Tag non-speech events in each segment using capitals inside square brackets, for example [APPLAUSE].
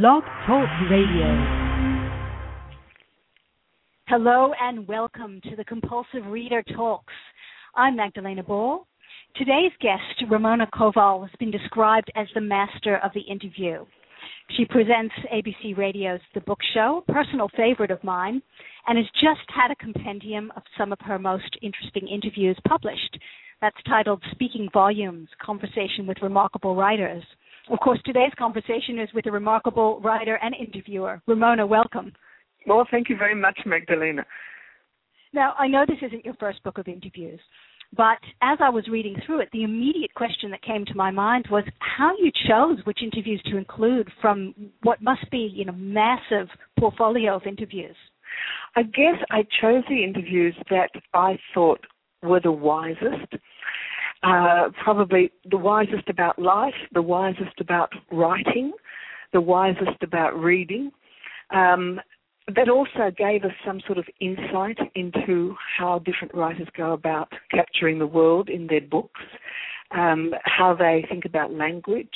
Blog Talk Radio. Hello and welcome to the Compulsive Reader Talks. I'm Magdalena Ball. Today's guest, Ramona Koval, has been described as the master of the interview. She presents ABC Radio's The Book Show, personal favorite of mine, and has just had a compendium of some of her most interesting interviews published. That's titled Speaking Volumes Conversation with Remarkable Writers. Of course, today's conversation is with a remarkable writer and interviewer. Ramona, welcome. Well, thank you very much, Magdalena. Now, I know this isn't your first book of interviews, but as I was reading through it, the immediate question that came to my mind was how you chose which interviews to include from what must be, you know, massive portfolio of interviews. I guess I chose the interviews that I thought were the wisest uh, probably the wisest about life, the wisest about writing, the wisest about reading. Um, that also gave us some sort of insight into how different writers go about capturing the world in their books, um, how they think about language,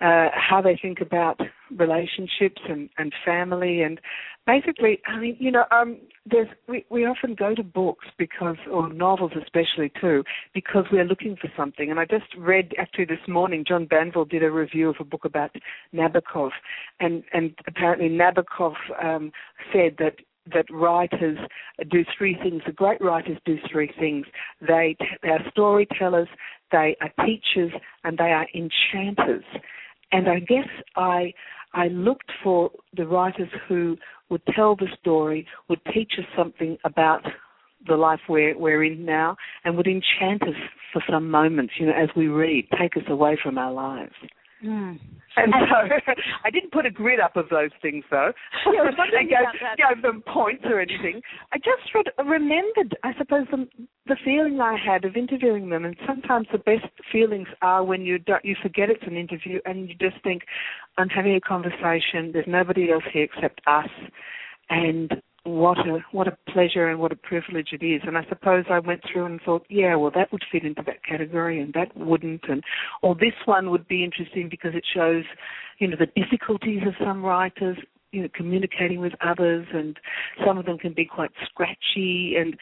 uh, how they think about relationships and, and family and basically I mean you know um there's we, we often go to books because or novels especially too because we're looking for something and I just read actually this morning John Banville did a review of a book about Nabokov and and apparently Nabokov um said that that writers do three things. The great writers do three things. They, they are storytellers, they are teachers, and they are enchanters. And I guess I I looked for the writers who would tell the story, would teach us something about the life we're, we're in now, and would enchant us for some moments, you know, as we read, take us away from our lives. Mm. And so [LAUGHS] I didn't put a grid up of those things though. Yeah, I gave, [LAUGHS] gave them points or anything. I just re- remembered, I suppose, the, the feeling I had of interviewing them. And sometimes the best feelings are when you don't, you forget it's an interview and you just think, I'm having a conversation. There's nobody else here except us, and what a what a pleasure and what a privilege it is. And I suppose I went through and thought, yeah, well that would fit into that category and that wouldn't and or this one would be interesting because it shows, you know, the difficulties of some writers, you know, communicating with others and some of them can be quite scratchy and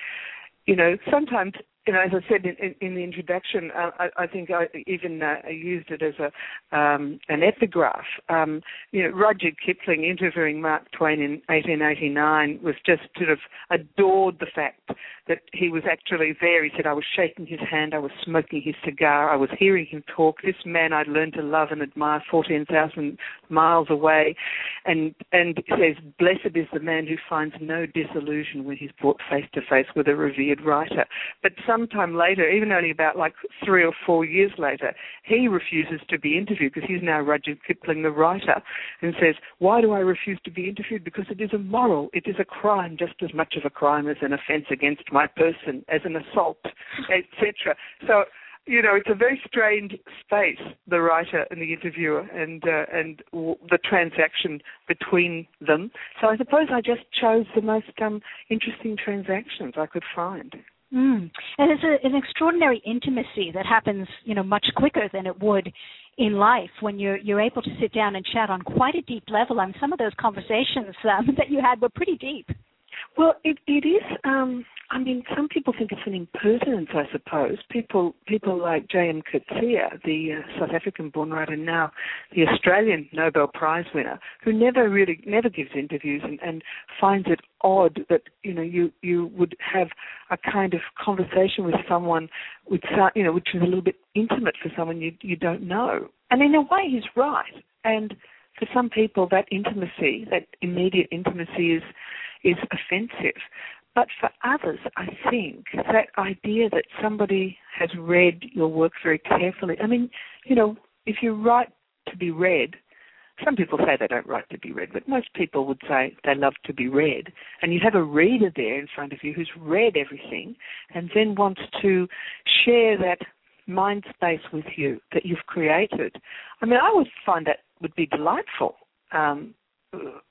you know, sometimes you know, as I said in, in, the introduction, uh, I, I, think I even uh, used it as a um, an epigraph. Um, you know, Rudyard Kipling interviewing Mark Twain in 1889 was just sort of adored the fact that he was actually there. He said, "I was shaking his hand, I was smoking his cigar, I was hearing him talk. This man I'd learned to love and admire 14,000 miles away," and and says, "Blessed is the man who finds no disillusion when he's brought face to face with a revered writer." But sometime later, even only about like three or four years later, he refuses to be interviewed because he's now Rudyard Kipling, the writer, and says, Why do I refuse to be interviewed? Because it is immoral. It is a crime, just as much of a crime as an offence against my person, as an assault, [LAUGHS] etc. So, you know, it's a very strange space, the writer and the interviewer, and uh, and w- the transaction between them. So I suppose I just chose the most um, interesting transactions I could find. Mm. And it's a, an extraordinary intimacy that happens, you know, much quicker than it would in life when you're you're able to sit down and chat on quite a deep level. Mean, some of those conversations um, [LAUGHS] that you had were pretty deep. Well, it it is. Um, I mean, some people think it's an impertinence. I suppose people people like J.M. Coetzee, the uh, South African-born writer, now the Australian Nobel Prize winner, who never really never gives interviews and, and finds it odd that you know you you would have a kind of conversation with someone with you know which is a little bit intimate for someone you you don't know. And in a way, he's right. And for some people, that intimacy, that immediate intimacy, is is offensive. But for others, I think that idea that somebody has read your work very carefully. I mean, you know, if you write to be read, some people say they don't write to be read, but most people would say they love to be read. And you have a reader there in front of you who's read everything and then wants to share that mind space with you that you've created. I mean, I would find that would be delightful. Um,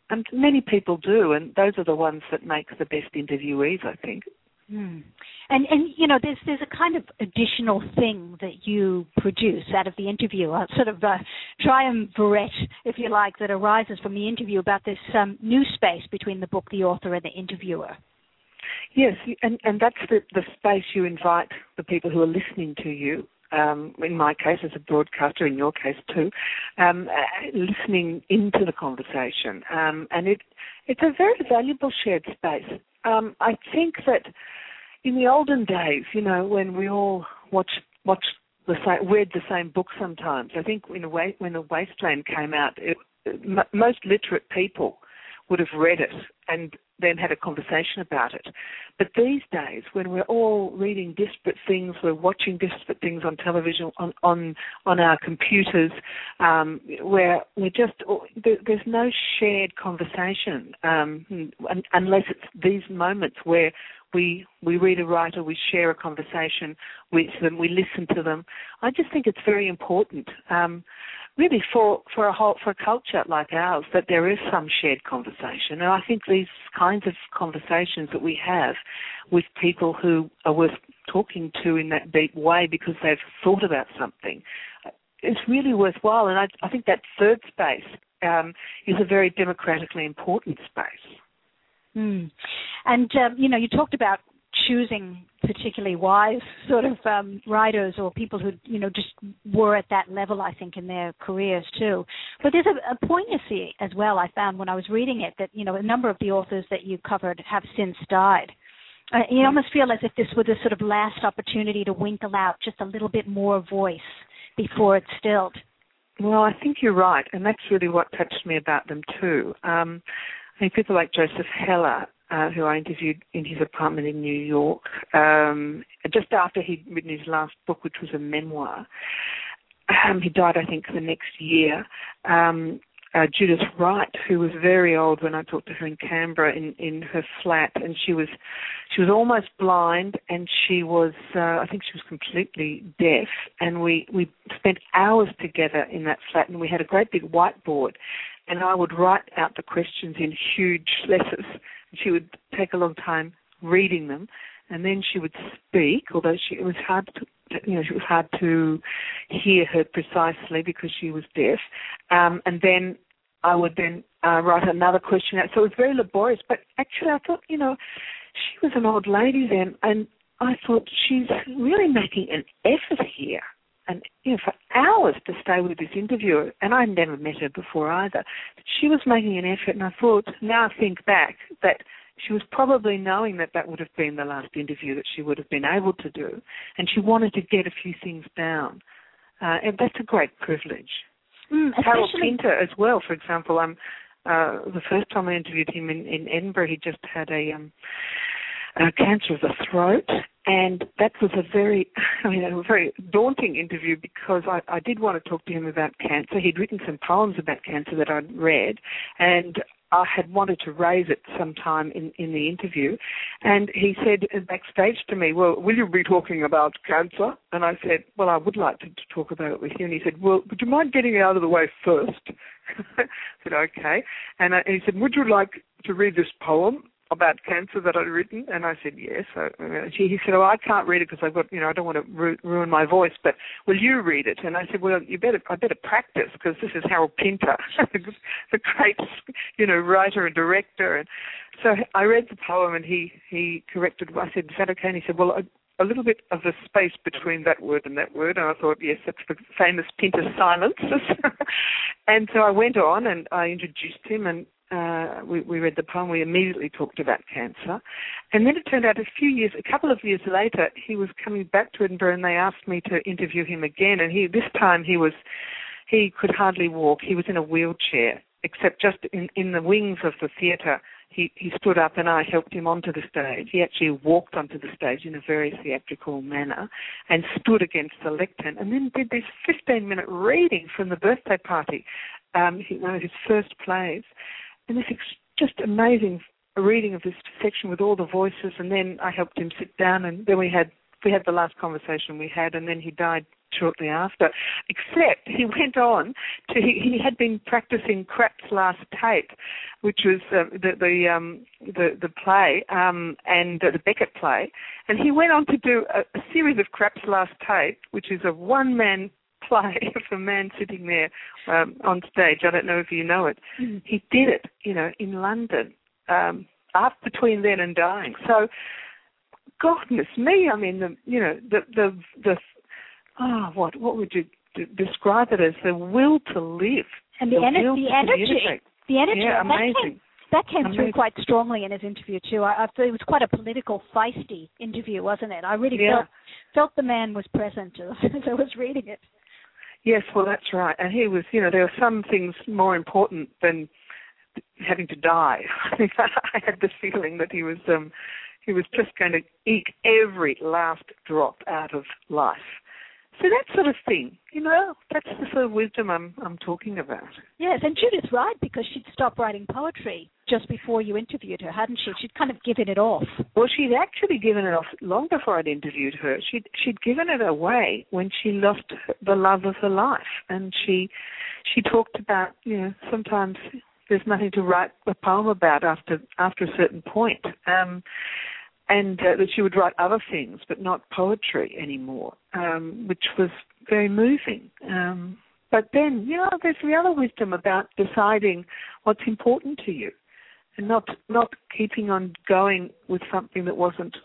and many people do, and those are the ones that make the best interviewees, I think. Mm. And and you know there's there's a kind of additional thing that you produce out of the interview, a sort of a triumvirate, if you like, that arises from the interview about this um, new space between the book, the author, and the interviewer. Yes, and and that's the the space you invite the people who are listening to you. Um, in my case, as a broadcaster, in your case too, um, uh, listening into the conversation, um, and it it's a very valuable shared space. Um, I think that in the olden days, you know, when we all watched watched the same, read the same book sometimes. I think in a way, when the Wasteland came out, it, most literate people would have read it and then had a conversation about it. But these days, when we're all reading disparate things, we're watching disparate things on television, on on, on our computers, um, where we're just there, there's no shared conversation um, unless it's these moments where we we read a writer, we share a conversation with them, we listen to them. I just think it's very important, um, really for for a whole for a culture like ours, that there is some shared conversation. And I think these kinds of conversations that we have with people who are worth talking to in that deep way because they've thought about something is really worthwhile. And I, I think that third space um, is a very democratically important space. Mm. And um, you know, you talked about choosing particularly wise sort of um, writers or people who you know just were at that level. I think in their careers too. But there's a, a poignancy as well. I found when I was reading it that you know a number of the authors that you covered have since died. Uh, you almost feel as if this was a sort of last opportunity to winkle out just a little bit more voice before it's stilled. Well, I think you're right, and that's really what touched me about them too. Um, I mean, people like Joseph Heller, uh, who I interviewed in his apartment in New York, um, just after he'd written his last book, which was a memoir. Um, he died, I think, the next year. Um, uh, Judith Wright, who was very old when I talked to her in Canberra in, in her flat, and she was she was almost blind, and she was uh, I think she was completely deaf, and we we spent hours together in that flat, and we had a great big whiteboard, and I would write out the questions in huge letters. She would take a long time reading them, and then she would speak. Although she, it was hard to, you know, it was hard to hear her precisely because she was deaf. Um, and then I would then uh, write another question out. So it was very laborious. But actually, I thought, you know, she was an old lady then, and I thought she's really making an effort here and you know, for hours to stay with this interviewer, and I'd never met her before either. But she was making an effort, and I thought, now I think back, that she was probably knowing that that would have been the last interview that she would have been able to do, and she wanted to get a few things down, uh, and that's a great privilege. Mm, Harold Pinter as well, for example. Um, uh, the first time I interviewed him in, in Edinburgh, he just had a um, uh, cancer of the throat, and that was a very, [LAUGHS] I mean, a very daunting interview because I, I did want to talk to him about cancer. He'd written some poems about cancer that I'd read, and I had wanted to raise it sometime in, in the interview. And he said backstage to me, Well, will you be talking about cancer? And I said, Well, I would like to, to talk about it with you. And he said, Well, would you mind getting it out of the way first? [LAUGHS] I said, Okay. And, I, and he said, Would you like to read this poem? About cancer that I'd written, and I said yes. So uh, he said, "Oh, I can't read it because I've got, you know, I don't want to ru- ruin my voice, but will you read it?" And I said, "Well, you better, I better practice because this is Harold Pinter, [LAUGHS] the great, you know, writer and director." And so I read the poem, and he he corrected. I said, "Is that okay?" And he said, "Well." A, a little bit of the space between that word and that word, and I thought, yes, that's the famous Pinter silence. [LAUGHS] and so I went on and I introduced him, and uh, we, we, read the poem, we immediately talked about cancer. And then it turned out a few years, a couple of years later, he was coming back to Edinburgh and they asked me to interview him again. And he, this time he was, he could hardly walk. He was in a wheelchair, except just in, in the wings of the theatre. He, he stood up and I helped him onto the stage. He actually walked onto the stage in a very theatrical manner and stood against the lectern and then did this 15 minute reading from the birthday party, um, one of his first plays and this just amazing reading of this section with all the voices, and then I helped him sit down, and then we had we had the last conversation we had, and then he died shortly after. Except he [LAUGHS] went on to he, he had been practicing Krapp's last tape, which was uh, the the um, the the play um, and uh, the Beckett play, and he went on to do a, a series of Krapp's last tape, which is a one man play of a man sitting there um, on stage. I don't know if you know it. Mm. He did it, you know, in London. Um, up between then and dying. So, goodness me, I mean, the you know the the the ah oh, what what would you d- describe it as the will to live and the, the, ener- the energy, the energy, yeah, amazing. That came, that came amazing. through quite strongly in his interview too. I, I thought it was quite a political, feisty interview, wasn't it? I really yeah. felt felt the man was present [LAUGHS] as I was reading it. Yes, well, that's right. And he was, you know, there were some things more important than having to die. [LAUGHS] I had the feeling that he was um he was just going to eke every last drop out of life. So that sort of thing, you know, that's the sort of wisdom I'm I'm talking about. Yes, and Judith's right because she'd stopped writing poetry just before you interviewed her, hadn't she? She'd kind of given it off. Well, she'd actually given it off long before I'd interviewed her. She'd she'd given it away when she lost the love of her life, and she she talked about you know sometimes there's nothing to write a poem about after after a certain point. Um, and uh, that she would write other things, but not poetry anymore, um, which was very moving. Um, but then, you know, there's the other wisdom about deciding what's important to you, and not not keeping on going with something that wasn't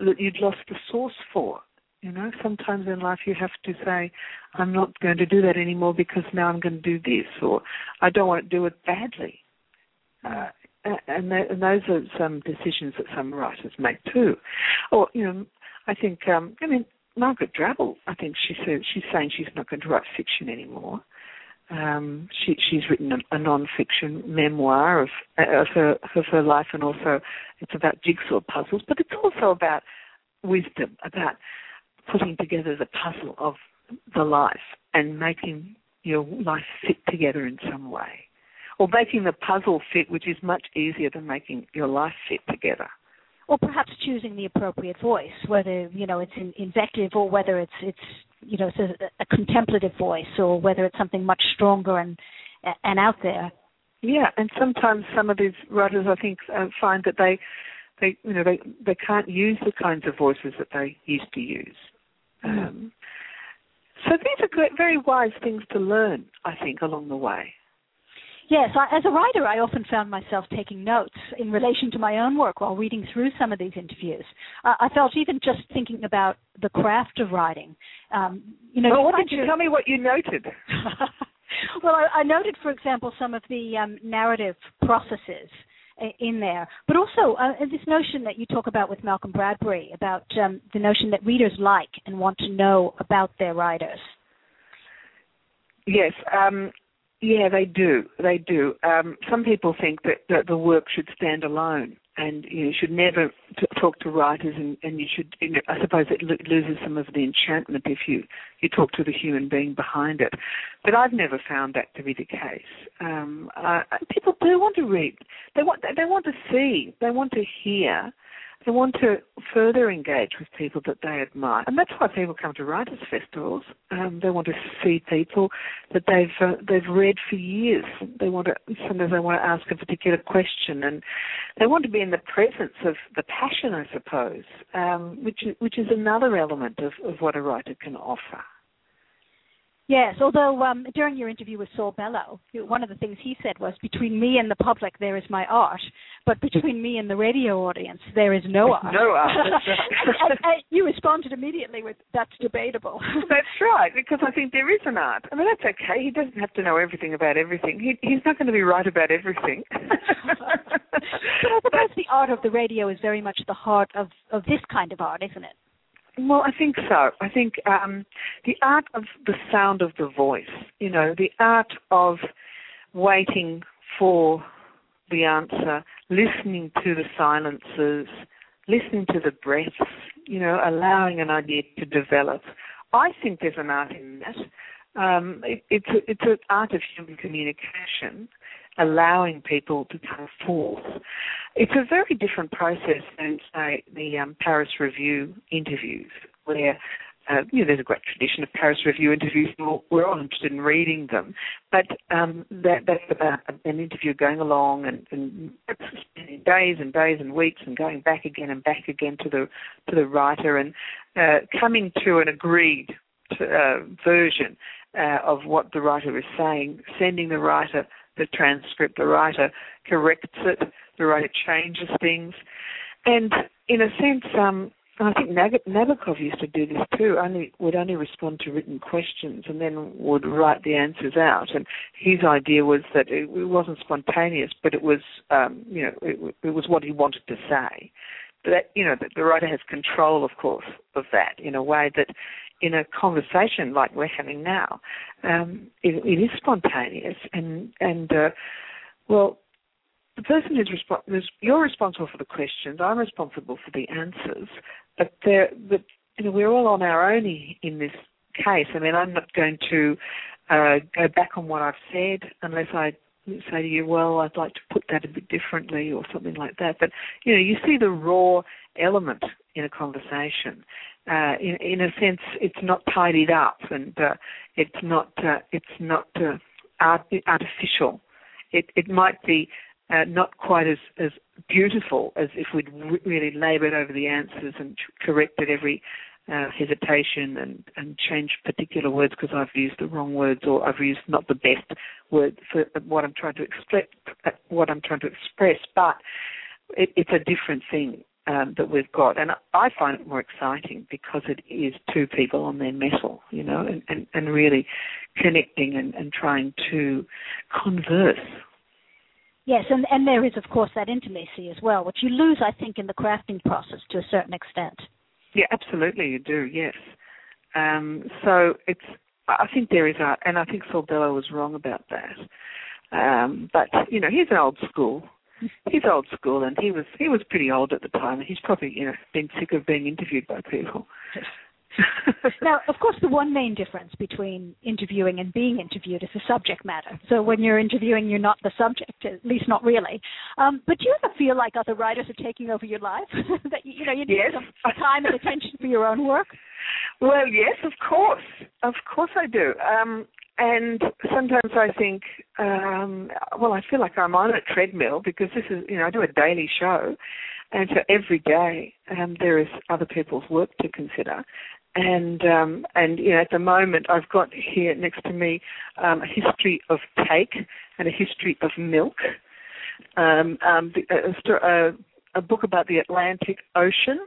that you'd lost the source for. You know, sometimes in life you have to say, I'm not going to do that anymore because now I'm going to do this, or I don't want to do it badly. Uh, and, and those are some decisions that some writers make too. Or, you know, I think, um, I mean, Margaret Drabble, I think she said she's saying she's not going to write fiction anymore. Um, she, she's written a, a non-fiction memoir of, of her of her life, and also it's about jigsaw puzzles. But it's also about wisdom, about putting together the puzzle of the life and making your life fit together in some way. Or making the puzzle fit, which is much easier than making your life fit together. Or perhaps choosing the appropriate voice, whether you know it's in invective or whether it's it's you know it's a, a contemplative voice, or whether it's something much stronger and and out there. Yeah, and sometimes some of these writers, I think, uh, find that they they you know they they can't use the kinds of voices that they used to use. Um, so these are great, very wise things to learn, I think, along the way. Yes, I, as a writer, I often found myself taking notes in relation to my own work while reading through some of these interviews. Uh, I felt even just thinking about the craft of writing. Um, you know, well, what did you tell me what you noted? [LAUGHS] well, I, I, noted, for example, some of the um, narrative processes in there. But also uh, this notion that you talk about with Malcolm Bradbury about um, the notion that readers like and want to know about their writers. Yes, um, yeah, they do. They do. Um, some people think that, that the work should stand alone, and you, know, should never t- talk to writers, and, and you should. You know, I suppose it lo- loses some of the enchantment if you you talk to the human being behind it. But I've never found that to be the case. Um, uh, people do want to read. They want. They want to see. They want to hear. They want to further engage with people that they admire, and that's why people come to writers' festivals. Um, they want to see people that they've uh, they've read for years. They want to sometimes they want to ask a particular question, and they want to be in the presence of the passion, I suppose, um, which which is another element of, of what a writer can offer. Yes, although um, during your interview with Saul Bellow, one of the things he said was, "Between me and the public, there is my art, but between me and the radio audience, there is no art." No art. [LAUGHS] and, and, and you responded immediately with, "That's debatable." [LAUGHS] that's right, because I think there is an art. I mean, that's okay. He doesn't have to know everything about everything. He, he's not going to be right about everything. [LAUGHS] but I suppose the art of the radio is very much the heart of of this kind of art, isn't it? Well, I think so. I think um, the art of the sound of the voice, you know, the art of waiting for the answer, listening to the silences, listening to the breaths, you know, allowing an idea to develop. I think there's an art in that. Um, it, it's a, it's an art of human communication, allowing people to come forth. It's a very different process than, say, the um, Paris Review interviews. where uh, you know, there's a great tradition of Paris Review interviews. We're all interested in reading them, but um, that, that's about an interview going along and, and days and days and weeks and going back again and back again to the to the writer and uh, coming to an agreed to, uh, version uh, of what the writer is saying, sending the writer the transcript. The writer corrects it. The writer changes things, and in a sense, um, I think Nabokov used to do this too. Only would only respond to written questions and then would write the answers out. And his idea was that it, wasn't spontaneous, but it was, um, you know, it, it, was what he wanted to say. That, you know, that the writer has control, of course, of that in a way that, in a conversation like we're having now, um, it, it is spontaneous and and uh, well, the person who's responsible, you're responsible for the questions. I'm responsible for the answers. But there, but you know, we're all on our own in this case. I mean, I'm not going to uh, go back on what I've said unless I say to you, well, I'd like to put that a bit differently or something like that. But you know, you see the raw element in a conversation. Uh, in, in a sense, it's not tidied up and uh, it's not uh, it's not uh, art, artificial. It it might be uh, not quite as, as beautiful as if we'd re- really laboured over the answers and corrected every uh, hesitation and, and changed particular words because I've used the wrong words or I've used not the best word for what I'm trying to express. What I'm trying to express, but it, it's a different thing um, that we've got, and I find it more exciting because it is two people on their mettle, you know, and, and, and really connecting and, and trying to converse Yes, and, and there is, of course, that intimacy as well, which you lose, I think, in the crafting process to a certain extent. Yeah, absolutely, you do. Yes. Um, so it's, I think there is art, and I think Saul was wrong about that. Um, but you know, he's an old school. He's old school, and he was he was pretty old at the time. He's probably you know been sick of being interviewed by people. [LAUGHS] now, of course, the one main difference between interviewing and being interviewed is the subject matter. So when you're interviewing, you're not the subject, at least not really. Um, but do you ever feel like other writers are taking over your life? [LAUGHS] that you, you know you need yes. some time and attention for your own work? [LAUGHS] Well, yes, of course, of course I do. Um, and sometimes I think, um, well, I feel like I'm on a treadmill because this is, you know, I do a daily show, and so every day um, there is other people's work to consider and um, and you know at the moment I've got here next to me um, a history of cake and a history of milk, um, um, a, a, a, book about the Atlantic Ocean,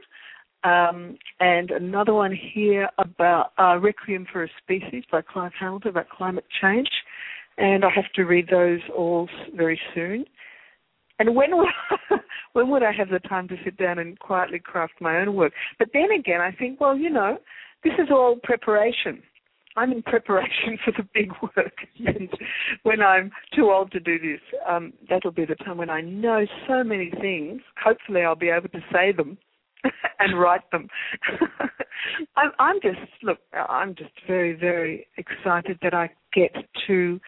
um, and another one here about uh, Requiem for a Species by Clive Hamilton about climate change, and I have to read those all very soon. And when would, [LAUGHS] when would I have the time to sit down and quietly craft my own work? But then again, I think, well, you know, this is all preparation. I'm in preparation [LAUGHS] for the big work. [LAUGHS] And when I'm too old to do this, um, that'll be the time when I know so many things. Hopefully, I'll be able to say them and write them. I'm, I'm just look. I'm just very, very excited that I get to.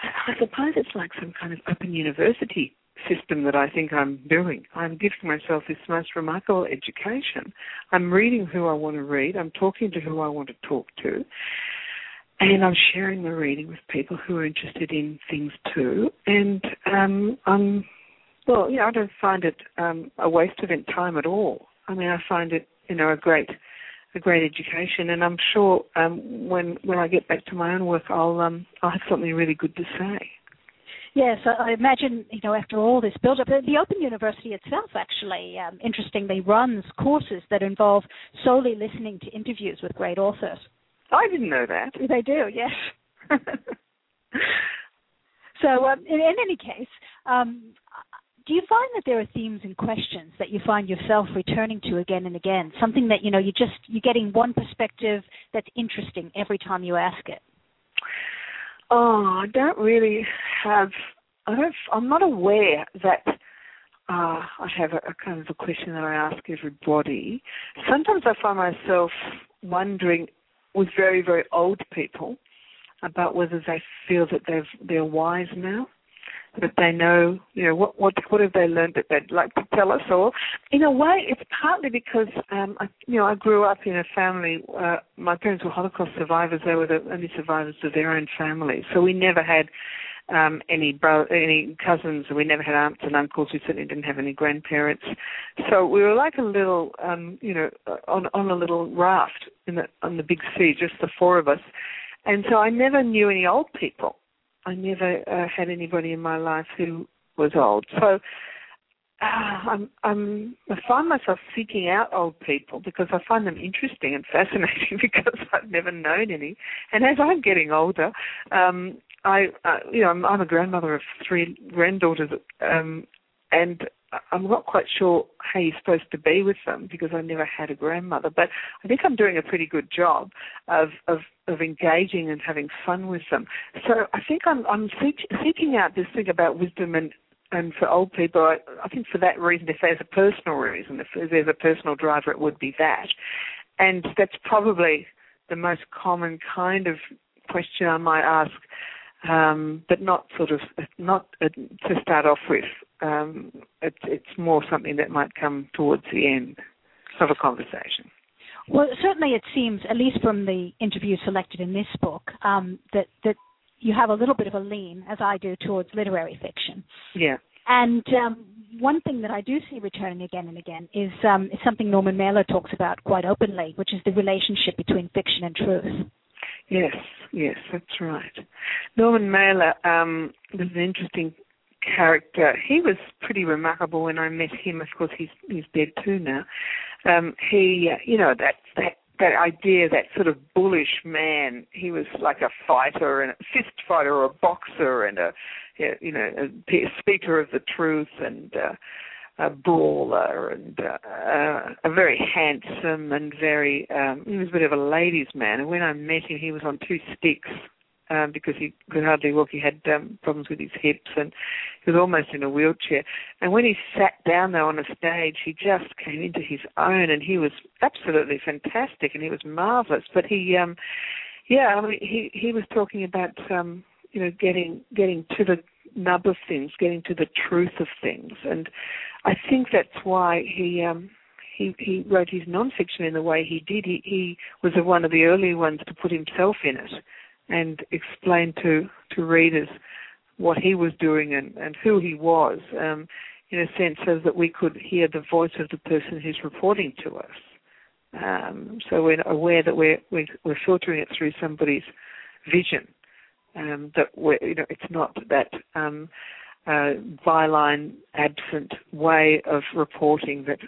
I suppose it's like some kind of open university system that I think I'm doing. I'm giving myself this most remarkable education. I'm reading who I want to read, I'm talking to who I want to talk to, and I'm sharing the reading with people who are interested in things too. And um, I'm, well, yeah, I don't find it um, a waste of time at all. I mean, I find it, you know, a great a great education, and I'm sure um, when when I get back to my own work, I'll um, I'll have something really good to say. Yes, I imagine, you know, after all this build-up, the Open University itself actually, um, interestingly, runs courses that involve solely listening to interviews with great authors. I didn't know that. They do, yes. [LAUGHS] so, um, in, in, any case, um, do you find that there are themes and questions that you find yourself returning to again and again? Something that you know you just you're getting one perspective that's interesting every time you ask it. Oh, I don't really have. I don't. I'm not aware that uh, I have a, a, kind of a question that I ask everybody. Sometimes I find myself wondering with very very old people about whether they feel that they've they're wise now, that they know, you know, what what what have they learned that they'd like to tell us? Or, in a way, it's partly because, um, I, you know, I grew up in a family. Uh, my parents were Holocaust survivors. They were the only survivors of their own family, so we never had um, any bro- any cousins. We never had aunts and uncles. We certainly didn't have any grandparents. So we were like a little, um, you know, on on a little raft in the on the big sea, just the four of us. And so I never knew any old people. I never uh, had anybody in my life who was old. So uh, I'm, I'm, I find myself seeking out old people because I find them interesting and fascinating [LAUGHS] because I've never known any. And as I'm getting older, um, I, uh, you know, I'm, I'm a grandmother of three granddaughters, um, and I'm not quite sure how you're supposed to be with them because I never had a grandmother. But I think I'm doing a pretty good job of of, of engaging and having fun with them. So I think I'm I'm seeking out this thing about wisdom and and for old people, I, I think for that reason, if there's a personal reason, if there's a personal driver, it would be that. And that's probably the most common kind of question I might ask um, but not sort of not uh, to start off with. Um, it, it's more something that might come towards the end of a conversation. Well, certainly it seems, at least from the interviews selected in this book, um, that that you have a little bit of a lean, as I do, towards literary fiction. Yeah. And um, one thing that I do see returning again and again is, um, is something Norman Mailer talks about quite openly, which is the relationship between fiction and truth. Yes, yes, that's right. Norman Mailer um, was an interesting character. He was pretty remarkable when I met him. Of course, he's he's dead too now. Um, he, uh, you know, that that that idea, that sort of bullish man. He was like a fighter and a fist fighter, or a boxer, and a you know a speaker of the truth, and uh, a brawler and uh, a very handsome and very um he was a bit of a ladies man and when I met him he was on two sticks um because he could hardly walk. He had um problems with his hips and he was almost in a wheelchair. And when he sat down there on a stage he just came into his own and he was absolutely fantastic and he was marvelous but he um yeah I mean he he was talking about um you know getting getting to the nub of things, getting to the truth of things, and I think that's why he um, he he wrote his nonfiction in the way he did. He he was one of the early ones to put himself in it and explain to to readers what he was doing and and who he was, um, in a sense, so that we could hear the voice of the person who's reporting to us. Um, so we're aware that we're, we're we're filtering it through somebody's vision um, that you know it's not that um, uh, byline absent way of reporting that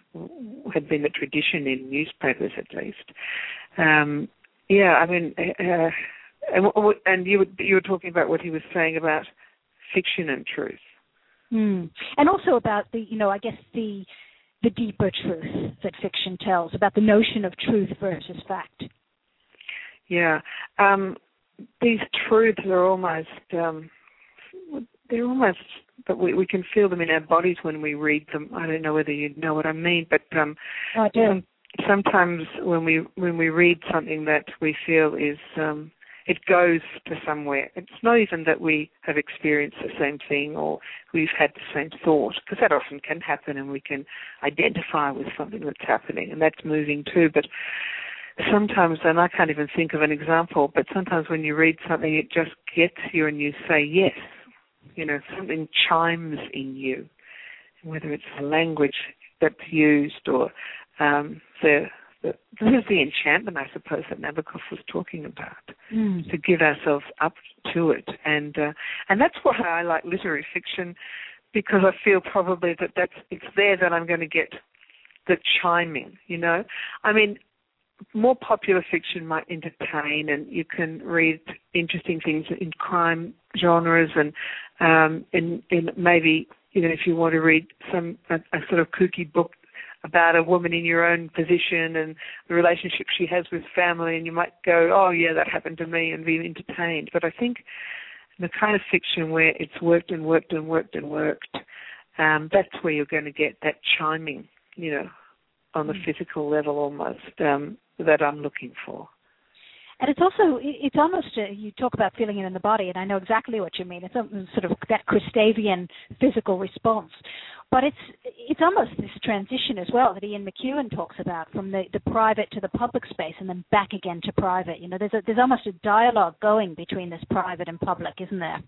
had been the tradition in newspapers at least. Um, yeah, I mean, uh, and, and you were, you were talking about what he was saying about fiction and truth, mm. and also about the you know I guess the the deeper truth that fiction tells about the notion of truth versus fact. Yeah. Um, these truths are almost um, they're almost but we we can feel them in our bodies when we read them. I don't know whether you know what I mean, but um, I do. Um, sometimes when we when we read something that we feel is um, it goes to somewhere. It's not even that we have experienced the same thing or we've had the same thought, because that often can happen, and we can identify with something that's happening, and that's moving too. But sometimes, and I can't even think of an example, but sometimes when you read something, it just gets you and you say yes. You know, something chimes in you, whether it's the language that's used or um, the, the this is the enchantment, I suppose, that Nabokov was talking about. Mm. To give ourselves up to it, and uh, and that's why I like literary fiction, because I feel probably that that's it's there that I'm going to get the chiming. You know, I mean, more popular fiction might entertain, and you can read interesting things in crime genres, and um, in, in maybe you know if you want to read some a, a sort of kooky book about a woman in your own position and the relationship she has with family, and you might go, oh yeah, that happened to me, and be entertained. But I think the kind of fiction where it's worked and worked and worked and worked, um, that's where you're going to get that chiming, you know, on the mm. physical level almost. Um, that I'm looking for. And it's also, it's almost, a, you talk about feeling it in the body, and I know exactly what you mean. It's a, sort of that Christavian physical response. But it's it's almost this transition as well that Ian McEwan talks about from the, the private to the public space and then back again to private. You know, there's a, there's almost a dialogue going between this private and public, isn't there?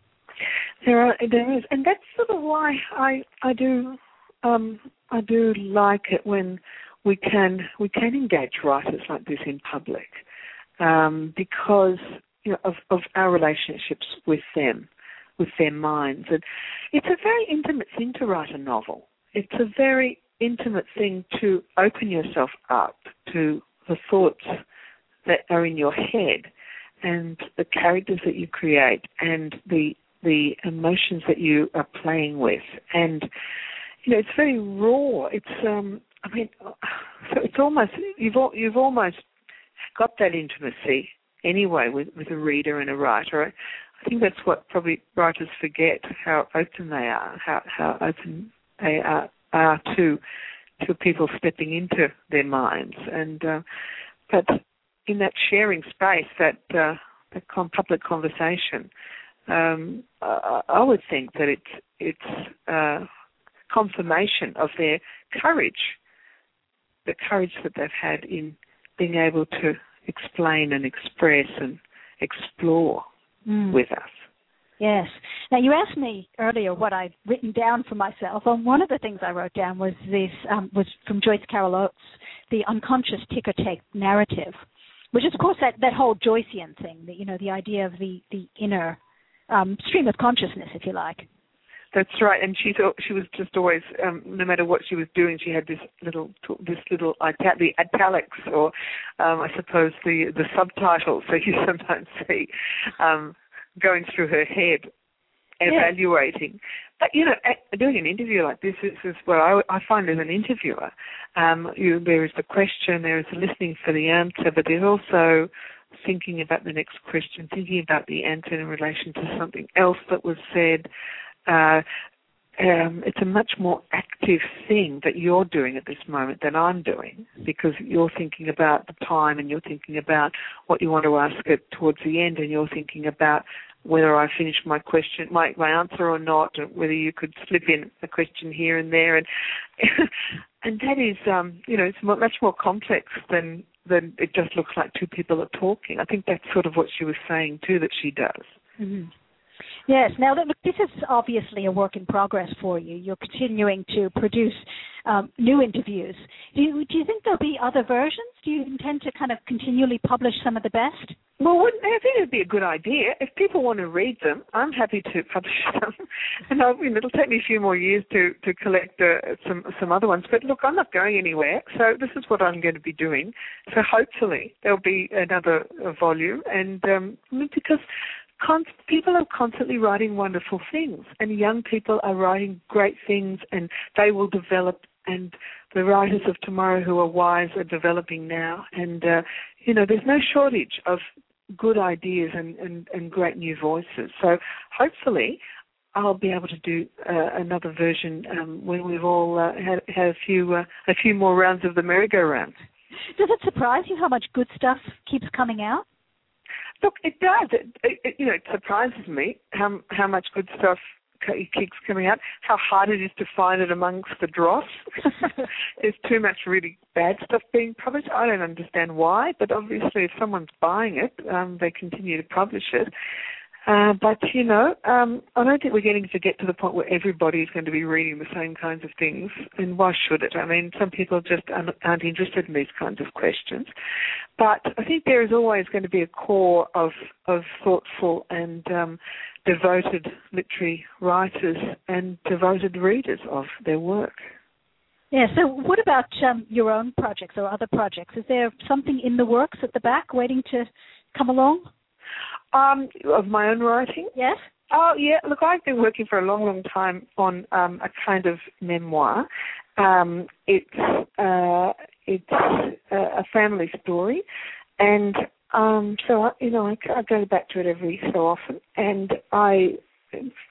There are, there is, and that's sort of why I I do um, I do like it when we can we can engage writers like this in public um, because you know of, of our relationships with them, with their minds, and it's a very intimate thing to write a novel. It's a very intimate thing to open yourself up to the thoughts that are in your head and the characters that you create and the the emotions that you are playing with. And you know it's very raw. It's um i mean [SIGHS] so it's almost you've you've almost got that intimacy anyway with with a reader and a writer. I think that's what probably writers forget how open they are how how open they are are to to people stepping into their minds. And uh, but in that sharing space that uh, that public conversation um, I, I would think that it's it's uh, confirmation of their courage, the courage that they've had in being able to explain and express and explore mm. with us. Yes. Now you asked me earlier what I'd written down for myself, and one of the things I wrote down was this um, was from Joyce Carol Oates, the unconscious ticker tape narrative, which is of course that that whole Joycean thing, that you know the idea of the the inner um, stream of consciousness, if you like. That's right, and she she was just always, um, no matter what she was doing, she had this little this little the italics, or um, I suppose the the subtitles that you [LAUGHS] sometimes see um, going through her head, evaluating. Yeah. But you know, doing an interview like this is, is what I, I find as an interviewer. Um, you, there is the question, there is the listening for the answer, but there's also thinking about the next question, thinking about the answer in relation to something else that was said. Uh, um, it's a much more active thing that you're doing at this moment than I'm doing because you're thinking about the time and you're thinking about what you want to ask it towards the end and you're thinking about whether I finish my question, my, my answer or not, and whether you could slip in a question here and there, and [LAUGHS] and that is, um, you know, it's much more complex than than it just looks like two people are talking. I think that's sort of what she was saying too that she does. Mm-hmm. Yes. Now, look, this is obviously a work in progress for you. You're continuing to produce um, new interviews. Do you, do you think there'll be other versions? Do you intend to kind of continually publish some of the best? Well, I think it'd be a good idea. If people want to read them, I'm happy to publish [LAUGHS] them. and I mean, it'll take me a few more years to to collect uh, some some other ones. But look, I'm not going anywhere, so this is what I'm going to be doing. So hopefully there'll be another uh, volume, and um, because con- people are constantly writing wonderful things, and young people are writing great things, and they will develop. And the writers of tomorrow who are wise are developing now, and uh, you know, there's no shortage of good ideas and, and, and great new voices. So hopefully, I'll be able to do uh, another version um, when we've all uh, had, had a few uh, a few more rounds of the merry-go-round. Does it surprise you how much good stuff keeps coming out? Look, it does. It, it, you know, it surprises me how how much good stuff keeps coming out. How hard it is to find it amongst the dross. [LAUGHS] There's too much really bad stuff being published. I don't understand why, but obviously, if someone's buying it, um, they continue to publish it. Uh, but you know, um, I don't think we're getting to get to the point where everybody is going to be reading the same kinds of things. And why should it? I mean, some people just aren't interested in these kinds of questions. But I think there is always going to be a core of of thoughtful and um, devoted literary writers and devoted readers of their work. Yeah. So, what about um, your own projects or other projects? Is there something in the works at the back waiting to come along? Um, of my own writing? Yes. Oh yeah, look, I've been working for a long, long time on um, a kind of memoir. Um, it's uh, it's a, a family story, and um, so I, you know I, I go back to it every so often, and I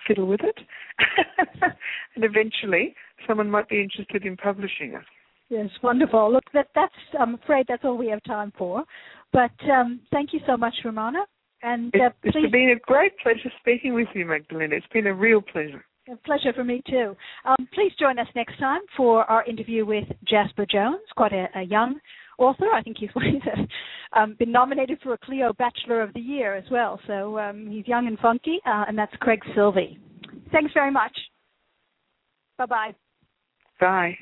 fiddle with it, [LAUGHS] and eventually someone might be interested in publishing it. Yes, wonderful. Look, that, that's I'm afraid that's all we have time for. But um, thank you so much, Ramona. And uh, it's, please, been a great pleasure speaking with you, Magdalena. It's been a real pleasure. A pleasure for me too. Um, please join us next time for our interview with Jasper Jones, quite a, a young author. I think he's, [LAUGHS] he's um, been nominated for a Cleo Bachelor of the Year as well. So um, he's young and funky, uh, and that's Craig Silvey. Thanks very much. Bye-bye. Bye.